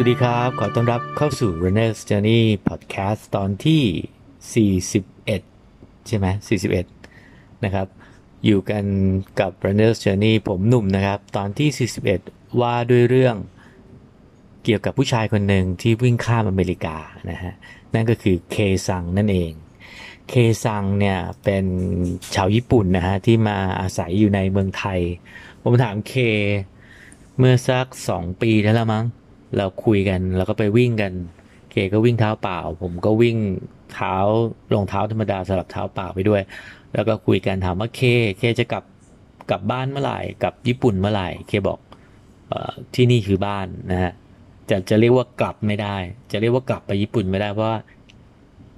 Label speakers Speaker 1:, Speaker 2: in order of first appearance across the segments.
Speaker 1: สวัสดีครับ ขอต้อนรับเข้าสู่ Runner's Journey Podcast ตอนที่ 41 ใช่ไหม41 นะครับ อยู่กันกับ Runner's Journey ผมหนุ่มนะครับ ตอนที่ 41 ว่าด้วยเรื่องเกี่ยวกับผู้ชายคนหนึ่งที่วิ่งข้ามอเมริกานะฮะ นั่นก็คือเคซังนั่นเอง เคซังเนี่ยเป็นชาวญี่ปุ่นนะฮะ ที่มาอาศัยอยู่ในเมืองไทย ผมถามเคเมื่อสักสองปีแล้วละมั้ง เราคุยกันแล้วก็ไปวิ่งกันเคก็วิ่งเท้าเปล่า ผมก็วิ่งเท้ารองเท้าธรรมดาสลับเท้าเปล่าไปด้วย แล้วก็คุยกันถามว่าเคเคจะกลับกลับบ้านเมื่อไหร่กลับญี่ปุ่นเมื่อไหร่เคบอกออที่นี่คือบ้านนะฮะจะจะเรียกว่ากลับไม่ได้ จะเรียกว่ากลับไปญี่ปุ่นไม่ได้เพราะว่า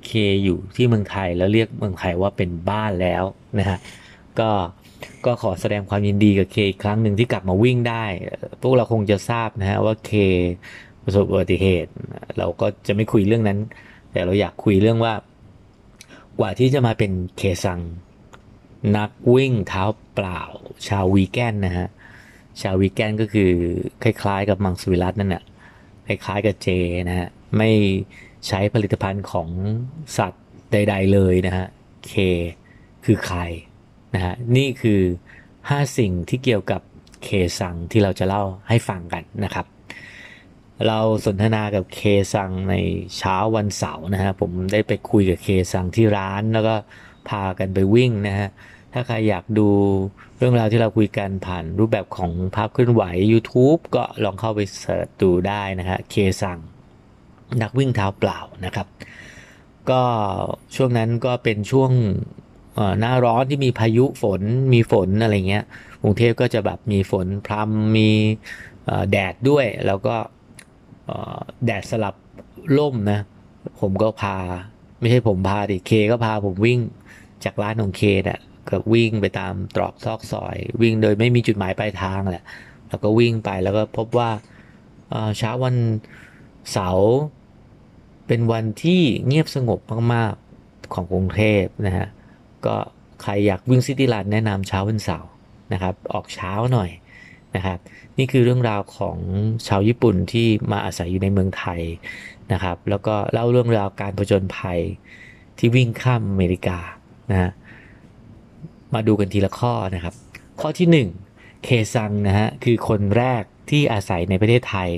Speaker 1: เคอยู่ที่เมืองไทยแล้วเรียกเมืองไทยว่าเป็นบ้านแล้วนะฮะก็ ก็ขอแสดงความยินดีกับเคอีกครั้งหนึ่งที่กลับมาวิ่งได้ พวกเราคงจะทราบนะฮะว่าเคประสบอุบัติเหตุ เราก็จะไม่คุยเรื่องนั้น แต่เราอยากคุยเรื่องว่า กว่าที่จะมาเป็นเคซัง นักวิ่งเท้าเปล่า ชาววีแกนนะฮะ ชาววีแกนก็คือคล้ายๆ กับมังสวิรัตนั่นแหละคล้ายๆกับเจนะฮะ ไม่ใช้ผลิตภัณฑ์ของสัตว์ใด ๆ เลยนะฮะ เคคือใคร นะฮะนี่คือ 5 สิ่งที่เกี่ยวกับเคซังที่เราจะเล่าให้ฟังกันนะครับ เราสนทนากับเคซังในเช้าวันเสาร์นะฮะผมได้ไปคุยกับเคซังที่ร้านแล้วก็พากันไปวิ่งนะฮะถ้าใครอยากดูเรื่องราวที่เราคุยกันผ่านรูปแบบของภาพเคลื่อนไหว YouTube ก็ลองเข้าไปเสิร์ชดูได้นะฮะเคซังนักวิ่งเท้าเปล่านะครับ ก็ช่วงนั้นก็เป็นช่วง หน้าร้อนที่มีพายุฝนมีฝนอะไรเงี้ยกรุงเทพก็จะแบบมีฝนพรำมีแดดด้วย แล้วก็แดดสลับล่มนะ ผมก็พา ไม่ใช่ผมพาดิเคก็พาผมวิ่งจากร้านของเคน่ะก็วิ่งไปตามตรอกซอกซอย วิ่งโดยไม่มีจุดหมายปลายทางแหละ แล้วก็วิ่งไปแล้วก็พบว่าเช้าวันเสาร์เป็นวันที่เงียบสงบมากๆของกรุงเทพนะฮะ ก็ใครอยากวิ่งซิตี้รันแนะนำเช้าวันเสาร์นะครับ ออกเช้าหน่อยนะครับ นี่คือเรื่องราวของชาวญี่ปุ่นที่มาอาศัยอยู่ในเมืองไทยนะครับ แล้วก็เล่าเรื่องราวการผจญภัยที่วิ่งข้ามอเมริกานะฮะมาดูกันทีละข้อนะครับ ข้อที่ 1 เคซังนะฮะคือคนแรกที่อาศัยในประเทศไทย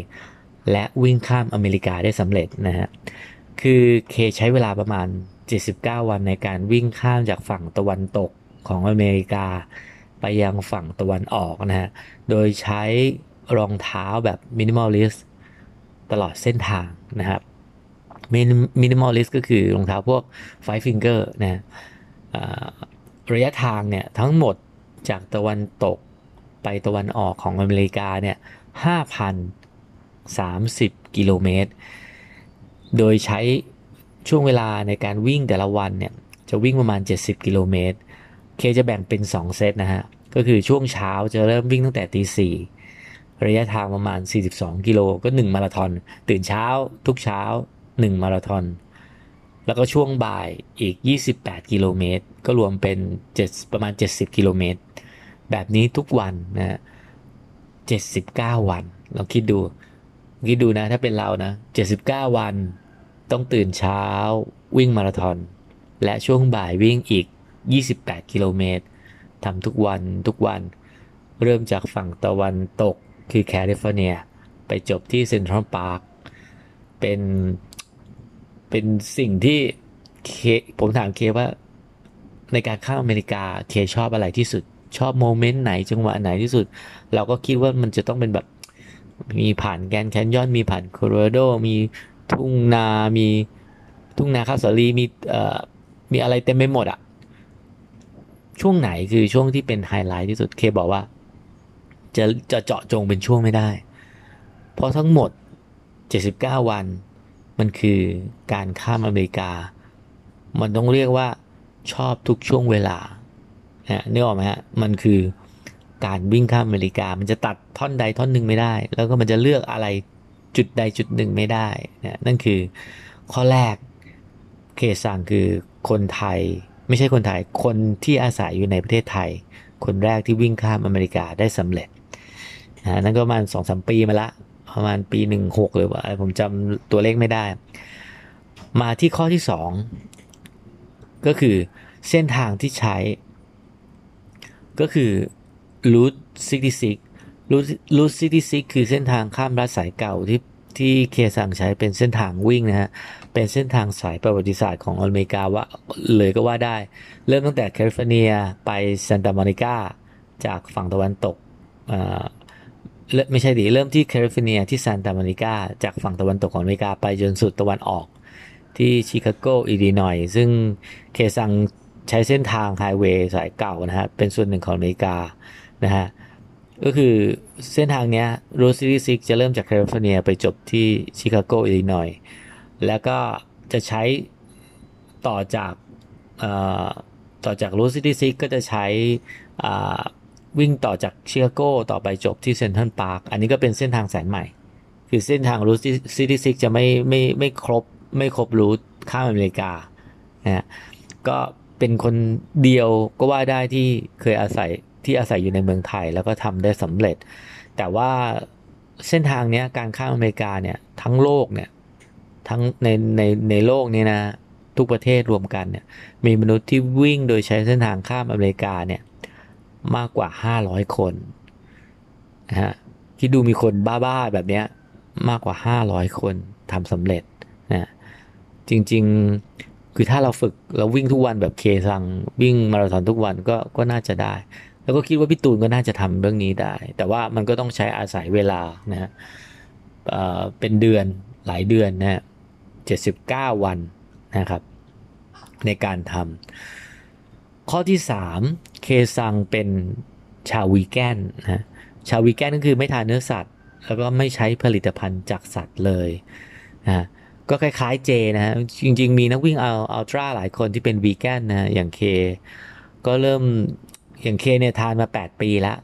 Speaker 1: และวิ่งข้ามอเมริกาได้สำเร็จนะฮะคือเคใช้เวลาประมาณ 79 วันในการวิ่งข้ามจากฝั่งตะวันตกของอเมริกา ไปยังฝั่งตะวันออกนะฮะ โดยใช้รองเท้าแบบ minimalist ตลอดเส้นทางนะครับ minimalist ก็คือรองเท้าพวกFiveFingers นะอ่าระยะทางเนี่ยทั้งหมดจากตะวันตกไปตะวันออกของอเมริกาเนี่ย5,030 กิโลเมตร โดยใช้ ช่วงเวลาในการวิ่งแต่ละวันเนี่ยจะวิ่งประมาณ 70 กิโลเมตร เคจะแบ่งเป็น 2 เซตนะฮะ ก็คือช่วงเช้าจะเริ่มวิ่งตั้งแต่ตีสี่ระยะทางประมาณ 42 กิโลก็ 1 มาราธอน ตื่นเช้าทุกเช้า 1 มาราธอน แล้วก็ช่วงบ่ายอีก 28 กิโลเมตร ก็รวมเป็น 7 ประมาณ 70 กิโลเมตร แบบนี้ทุกวันนะฮะ79 วันลองคิดดู คิดดูนะถ้าเป็นเรานะ 79 วัน ต้องตื่นเช้า วิ่งมาราธอน และช่วงบ่ายวิ่งอีก 28 กิโลเมตรทำทุกวันทุกวัน เริ่มจากฝั่งตะวันตกคือแคลิฟอร์เนีย ไปจบที่เซ็นทรัลพาร์คเป็น เป็นสิ่งที่เคผมถามเคว่าในการข้ามอเมริกาเคชอบอะไรที่สุด ชอบ moment ไหนจังหวะไหนที่สุด เราก็คิดว่ามันจะต้องเป็นแบบมีผ่านแกรนด์แคนยอนมีผ่านโคโลราโดมี ทุ่งนา มีทุ่งนาข้าวสาลีมีเอ่อมีอะไรเต็มไปหมดอะช่วงไหนคือช่วงที่เป็นไฮไลท์ที่สุดเคบอกว่า จะจะเจาะจงเป็นช่วงไม่ได้ เพราะทั้งหมด 79 วัน มันคือการข้ามอเมริกา มันต้องเรียกว่าชอบทุกช่วงเวลานะนึกออกไหมฮะมันคือการวิ่งข้ามอเมริกา มันจะตัดท่อนใดท่อนหนึ่งไม่ได้ แล้วก็มันจะเลือกอะไร จุดใดจุดหนึ่งไม่ได้นะนั่นคือข้อแรกเคซังคือคนไทย ไม่ใช่คนไทย คนที่อาศัยอยู่ในประเทศไทย คนแรกที่วิ่งข้ามอเมริกาได้สำเร็จนะนั่นก็ประมาณสองสามปีมาละ ประมาณปีหนึ่งหกหรือว่าผมจำตัวเลขไม่ได้ มาที่ข้อที่สองก็คือเส้นทางที่ใช้ ก็คือ Route 66 Route Route 66คือเส้นทางข้ามรัฐสายเก่าที่ที่เคซังใช้เป็นเส้นทางวิ่งนะฮะ เป็นเส้นทางสายประวัติศาสตร์ของอเมริกาว่าเลยก็ว่าได้ เริ่มตั้งแต่แคลิฟอร์เนียไปซานตาโมนิกาจากฝั่งตะวันตกไม่ใช่ดิเริ่มที่แคลิฟอร์เนียที่ซานตาโมนิกาจากฝั่งตะวันตกของอเมริกาไปจนสุดตะวันออกที่ชิคาโกอิลลินอยซึ่งเคซังใช้เส้นทางไฮเวย์สายเก่านะฮะ เป็นส่วนหนึ่งของอเมริกานะฮะ ก็คือเส้นทางเนี้ย Route Sixty-Six จะเริ่มจากแคลิฟอร์เนียไปจบที่ชิคาโกอิลลินอยแล้วก็จะใช้ต่อจากต่อจาก Route Sixty-Six ก็จะใช้วิ่งต่อจากชิคาโกต่อไปจบที่เซนทรัลพาร์คอันนี้ก็เป็นเส้นทางเส้นใหม่ คือเส้นทาง Route Sixty-Six จะไม่ไม่ไม่ครบไม่ครบ route ข้ามอเมริกานะก็เป็นคนเดียวก็ว่าได้ที่เคยอาศัย ที่อาศัยอยู่ในเมืองไทยแล้วก็ทำได้สำเร็จ แต่ว่าเส้นทางนี้การข้ามอเมริกาเนี่ยทั้งโลกเนี่ยทั้งในในในโลกนี้นะทุกประเทศรวมกันเนี่ยมีมนุษย์ที่วิ่งโดยใช้เส้นทางข้ามอเมริกาเนี่ยมากกว่า 500 คนนะฮะที่ดูมีคนบ้าๆแบบนี้มากกว่า 500 คนทำสำเร็จนะจริงๆคือถ้าเราฝึกเราวิ่งทุกวันแบบเคซังวิ่งมาราธอนทุกวันก็ก็น่าจะได้ แล้วก็คิดว่าพี่ตูนก็น่าจะทำเรื่องนี้ได้ แต่ว่ามันก็ต้องใช้อาศัยเวลานะฮะเป็นเดือนหลายเดือนนะฮะเจ็ดสิบเก้าวันนะครับ ในการทำข้อที่สามเคซังเป็นชาววีแกนนะชาววีแกนก็คือไม่ทานเนื้อสัตว์ แล้วก็ไม่ใช้ผลิตภัณฑ์จากสัตว์เลยนะก็คล้ายๆเจนะฮะจริงๆ มีนักวิ่งเอาอัลตร้าหลายคนที่เป็นวีแกนนะอย่างเคก็เริ่ม อย่างเคเนี่ยทานมา 8 ปีแล้ว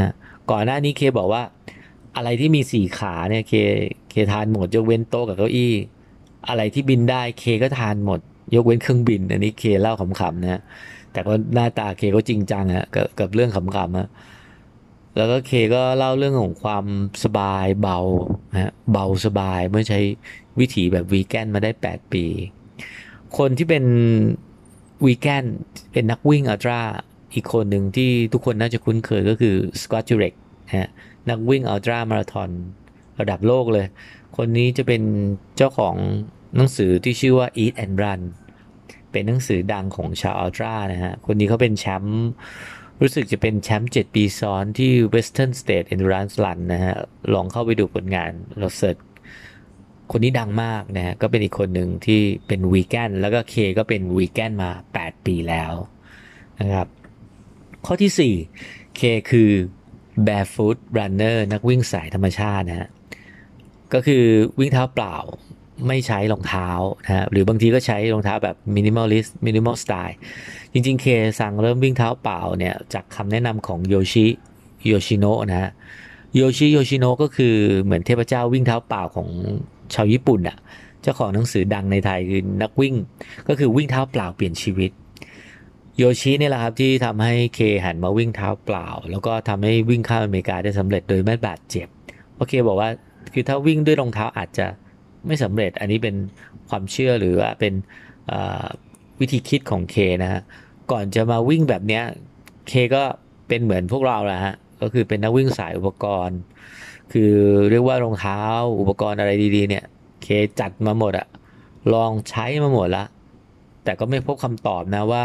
Speaker 1: ฮะก่อนหน้านี้เคบอกว่า อะไรที่มีสี่ขาเนี่ยเคเคทานหมดยกเว้นโต๊ะกับเก้าอี้ อะไรที่บินได้เคก็ทานหมด ยกเว้นเครื่องบิน อันนี้เคเล่าขำๆนะแต่ก็หน้าตาเคก็จริงจังฮะกับกับเรื่องขำๆฮะแล้วก็เคก็เล่าเรื่องของความสบายเบาฮะเบาสบายเมื่อใช้วิถีแบบวีแกนมาได้ 8 ปี คนที่เป็นวีแกนเป็นนักวิ่งอัลตร้า อีกคนหนึ่งที่ทุกคนน่าจะคุ้นเคยก็คือสกอตจูเร็กฮะนักวิ่งอัลตร้ามาราธอนระดับโลกเลย คนนี้จะเป็นเจ้าของหนังสือที่ชื่อว่า Eat and Run เป็นหนังสือดังของชาวอัลตร้านะฮะ คนนี้เขาเป็นแชมป์รู้สึกจะเป็นแชมป์7ปีซ้อนที่ Western State Endurance Run นะฮะ ลองเข้าไปดูผลงานเราเสิร์ชคนนี้ดังมากนะฮะ ก็เป็นอีกคนหนึ่งที่เป็นวีแกนแล้วก็เคก็เป็นวีแกนมา 8 ปีแล้วนะครับ ข้อที่4เคคือ barefoot runner นักวิ่งสายธรรมชาตินะฮะก็คือวิ่งเท้าเปล่าไม่ใช้รองเท้านะฮะหรือบางทีก็ใช้รองเท้าแบบ minimalist minimal style จริงๆ เคสั่งเริ่มวิ่งเท้าเปล่าเนี่ยจากคำแนะนำของโยชิโยชิโนะนะฮะโยชิโยชิโนะก็คือเหมือนเทพเจ้าวิ่งเท้าเปล่าของชาวญี่ปุ่นอะ่ะเจ้าของหนังสือดังในไทยคือนักวิ่ง ก็คือวิ่งเท้าเปล่าเปลี่ยนชีวิต โยชินี่แหละครับที่ทำให้เคหันมาวิ่งเท้าเปล่า แล้วก็ทำให้วิ่งข้ามอเมริกาได้สำเร็จโดยไม่บาดเจ็บโอเคบอกว่าคือถ้าวิ่งด้วยรองเท้าอาจจะไม่สำเร็จอันนี้เป็นความเชื่อหรือว่าเป็นวิธีคิดของเคนะฮะก่อนจะมาวิ่งแบบเนี้ยเคก็เป็นเหมือนพวกเราแหละฮะก็คือเป็นนักวิ่งสายอุปกรณ์ คือเรียกว่ารองเท้าอุปกรณ์อะไรดีๆ เนี่ยเคจัดมาหมดอะลองใช้มาหมดละแต่ก็ไม่พบคำตอบนะว่า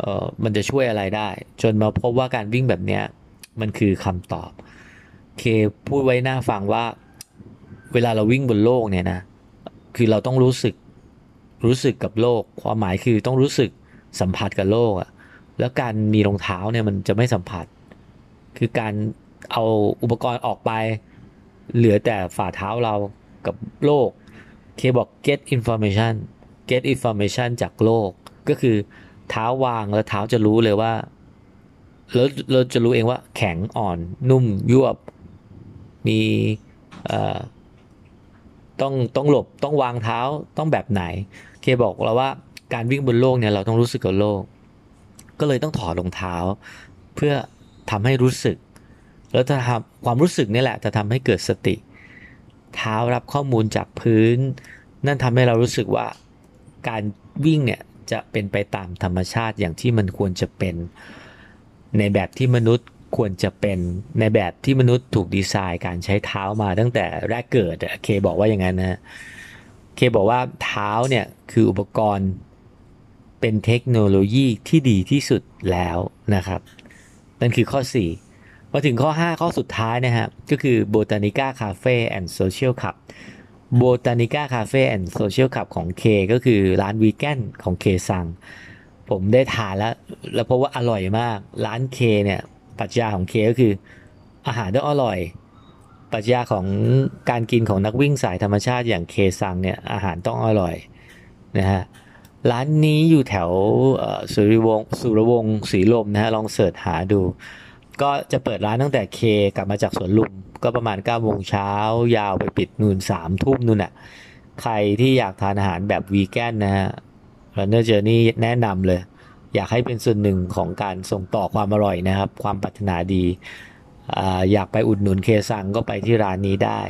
Speaker 1: เออมันจะช่วยอะไรได้ จนมาพบว่าการวิ่งแบบเนี้ยมันคือคำตอบ เคพูดไว้หน้าฟังว่า เวลาเราวิ่งบนโลกเนี่ยนะ คือเราต้องรู้สึกรู้สึกกับโลก ความหมายคือต้องรู้สึกสัมผัสกับโลกอะแล้วการมีรองเท้าเนี่ยมันจะไม่สัมผัส คือการเอาอุปกรณ์ออกไป เหลือแต่ฝ่าเท้าเรากับโลก เคบอก get information get information จากโลก ก็คือ เท้าวางแล้วเท้าจะรู้เลยว่าแล้วเราจะรู้เองว่าแข็งอ่อนนุ่มยวบ มีต้องต้องหลบต้องวางเท้าต้องแบบไหน เคบอกเราว่าการวิ่งบนโลกเนี่ยเราต้องรู้สึกกับโลก ก็เลยต้องถอดรองเท้า เพื่อทำให้รู้สึก แล้วจะทำความรู้สึกนี่แหละจะทำให้เกิดสติ เท้ารับข้อมูลจากพื้น นั่นทำให้เรารู้สึกว่าการวิ่งเนี่ย จะเป็นไปตามธรรมชาติอย่างที่มันควรจะเป็น ในแบบที่มนุษย์ควรจะเป็นในแบบที่มนุษย์ถูกดีไซน์การใช้เท้ามาตั้งแต่แรกเกิดเคบอกว่าอย่างนั้นนะเคบอกว่าเท้าเนี่ยคืออุปกรณ์เป็นเทคโนโลยีที่ดีที่สุดแล้วนะครับ นั่นคือข้อ 4 มาถึงข้อ 5 ข้อสุดท้ายนะฮะก็คือ Botanica Cafe and Social Club Botanica Cafe and Social Club ของ K ก็คือร้านวีแกนของ K ซัง ผมได้ทานแล้ว แล้วเพราะว่าอร่อยมาก ร้าน K เนี่ยปัจจัยของ K ก็คืออาหารต้องอร่อยปัจจัยของการกินของนักวิ่งสายธรรมชาติอย่าง K ซังเนี่ยอาหารต้องอร่อยนะฮะร้านนี้อยู่แถวสุริวงศ์สุรวงศ์ศรีลมนะฮะลองเสิร์ชหาดู ก็จะเปิดร้านตั้งแต่เคกลับมาจากสวนลุม ก็ประมาณ9ก้าโมงเช้ายาวไปปิดนู่นสามทุ่มนู่นน่ะ ใครที่อยากทานอาหารแบบวีแกนนะฮะ Runner Journey แนะนำเลย อยากให้เป็นส่วนหนึ่งของการส่งต่อความอร่อยนะครับ ความปรารถนาดีอยากไปอุดหนุนเคซังก็ไปที่ร้านนี้ได้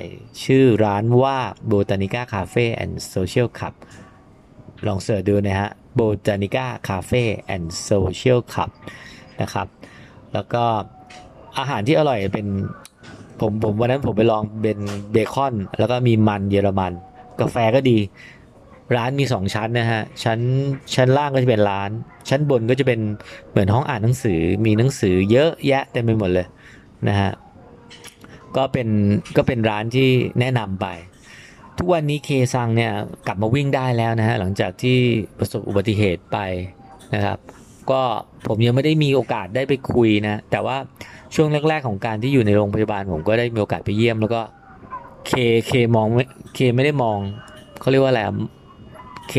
Speaker 1: ชื่อร้านว่า Botanica Cafe and Social Club ลองเสิร์ชดูนะฮะ Botanica Cafe and Social Club นะครับ แล้วก็ อาหารที่อร่อยเป็นผมผมวันนั้นผมไปลองเป็นเบคอน แล้วก็มีมันเยอรมัน กาแฟก็ดี ร้านมีสองชั้นนะฮะชั้นชั้นล่างก็จะเป็นร้าน ชั้นบนก็จะเป็นเหมือนห้องอ่านหนังสือมีหนังสือเยอะแยะเต็มไปหมดเลยนะฮะก็เป็นก็เป็นร้านที่แนะนำไป ทุกวันนี้เคซังเนี่ยกลับมาวิ่งได้แล้วนะฮะหลังจากที่ประสบอุบัติเหตุไปนะครับ ก็ผมยังไม่ได้มีโอกาสได้ไปคุยนะ แต่ว่า ช่วงแรก ๆ ของการที่อยู่ในโรงพยาบาลผมก็ได้มีโอกาสไปเยี่ยม แล้วก็เคเคมองไม่เคไม่ได้มองเขาเรียกว่าอะไรเค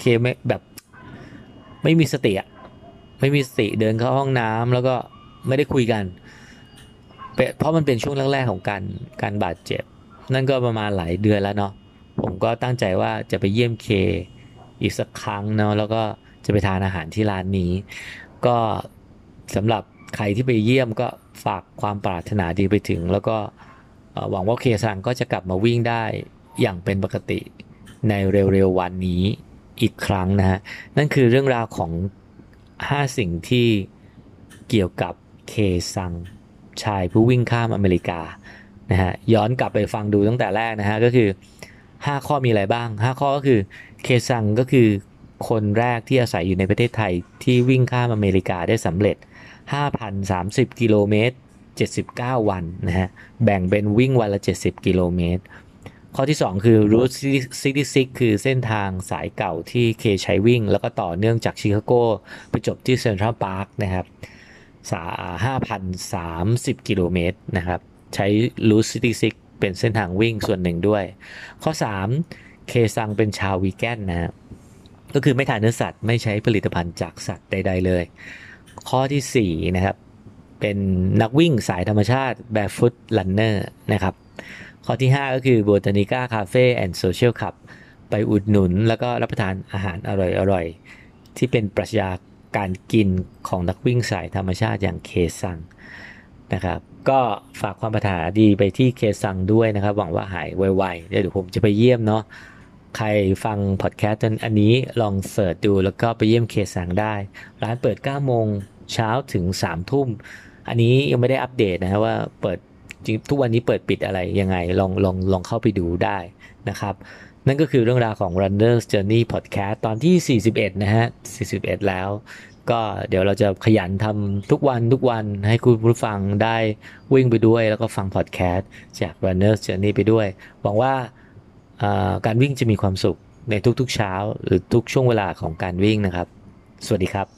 Speaker 1: เคไม่แบบไม่มีสติอะไม่มีสติเดินเข้าห้องน้ำแล้วก็ไม่ได้คุยกัน เพราะมันเป็นช่วงแรกๆของการการบาดเจ็บ นั่นก็ประมาณหลายเดือนแล้วเนาะผมก็ตั้งใจว่าจะไปเยี่ยมเคอีกสักครั้งเนาะแล้วก็จะไปทานอาหารที่ร้านนี้ ก็สำหรับ ใครที่ไปเยี่ยมก็ฝากความปรารถนาดีไปถึง แล้วก็หวังว่าเคซังก็จะกลับมาวิ่งได้อย่างเป็นปกติในเร็วๆวันนี้อีกครั้งนะฮะ นั่นคือเรื่องราวของ 5 สิ่งที่เกี่ยวกับเคซังชายผู้วิ่งข้ามอเมริกานะฮะย้อนกลับไปฟังดูตั้งแต่แรกนะฮะก็คือ 5 ข้อมีอะไรบ้าง 5 ข้อก็คือเคซังก็คือคนแรกที่อาศัยอยู่ในประเทศไทยที่วิ่งข้ามอเมริกาได้สำเร็จ 5,030 กิโลเมตร 79 วันนะฮะ แบ่งเป็นวิ่งวันละ 70 กิโลเมตร ข้อที่ 2 คือ Route 66 คือเส้นทางสายเก่าที่เคใช้วิ่ง แล้วก็ต่อเนื่องจากชิคาโกไปจบที่เซ็นทรัลพาร์คนะครับ5,030 กิโลเมตรนะครับ ใช้ Route Sixty-Six เป็นเส้นทางวิ่งส่วนหนึ่งด้วย ข้อ 3 เคซังเป็นชาววีแกนนะก็คือไม่ทานเนื้อสัตว์ไม่ใช้ผลิตภัณฑ์จากสัตว์ใด ๆ เลย ข้อที่ 4 นะครับ เป็นนักวิ่งสายธรรมชาติ barefoot runner นะครับ ข้อที่ 5 ก็คือ Botanica Cafe and Social Club ไปอุดหนุนแล้วก็รับประทานอาหารอร่อยๆ ที่เป็นปรัชญาการกินของนักวิ่งสายธรรมชาติอย่างเคซังนะครับก็ฝากความปรารถนาดีไปที่เคซังด้วยนะครับ หวังว่าหายไวๆเดี๋ยวผมจะไปเยี่ยมเนาะ ใครฟังพอดแคสต์อันนี้ลองเสิร์ชดูแล้วก็ไปเยี่ยมเคซังได้ ร้านเปิด 9 โมงเช้าถึง 3 ทุ่ม อันนี้ยังไม่ได้อัปเดตนะว่าเปิดจริงทุกวันนี้เปิดปิดอะไรยังไงลองลองลองเข้าไปดูได้นะครับ นั่นก็คือเรื่องราวของ Runner's Journey Podcast ตอนที่ 41 นะฮะ 41 แล้ว ก็เดี๋ยวเราจะขยันทำทุกวันทุกวันให้คุณผู้ฟังได้วิ่งไปด้วย แล้วก็ฟังพอดแคสต์จาก Runners Journey ไปด้วย หวังว่า การวิ่งจะมีความสุขในทุกๆเช้า หรือทุกช่วงเวลาของการวิ่งนะครับ สวัสดีครับ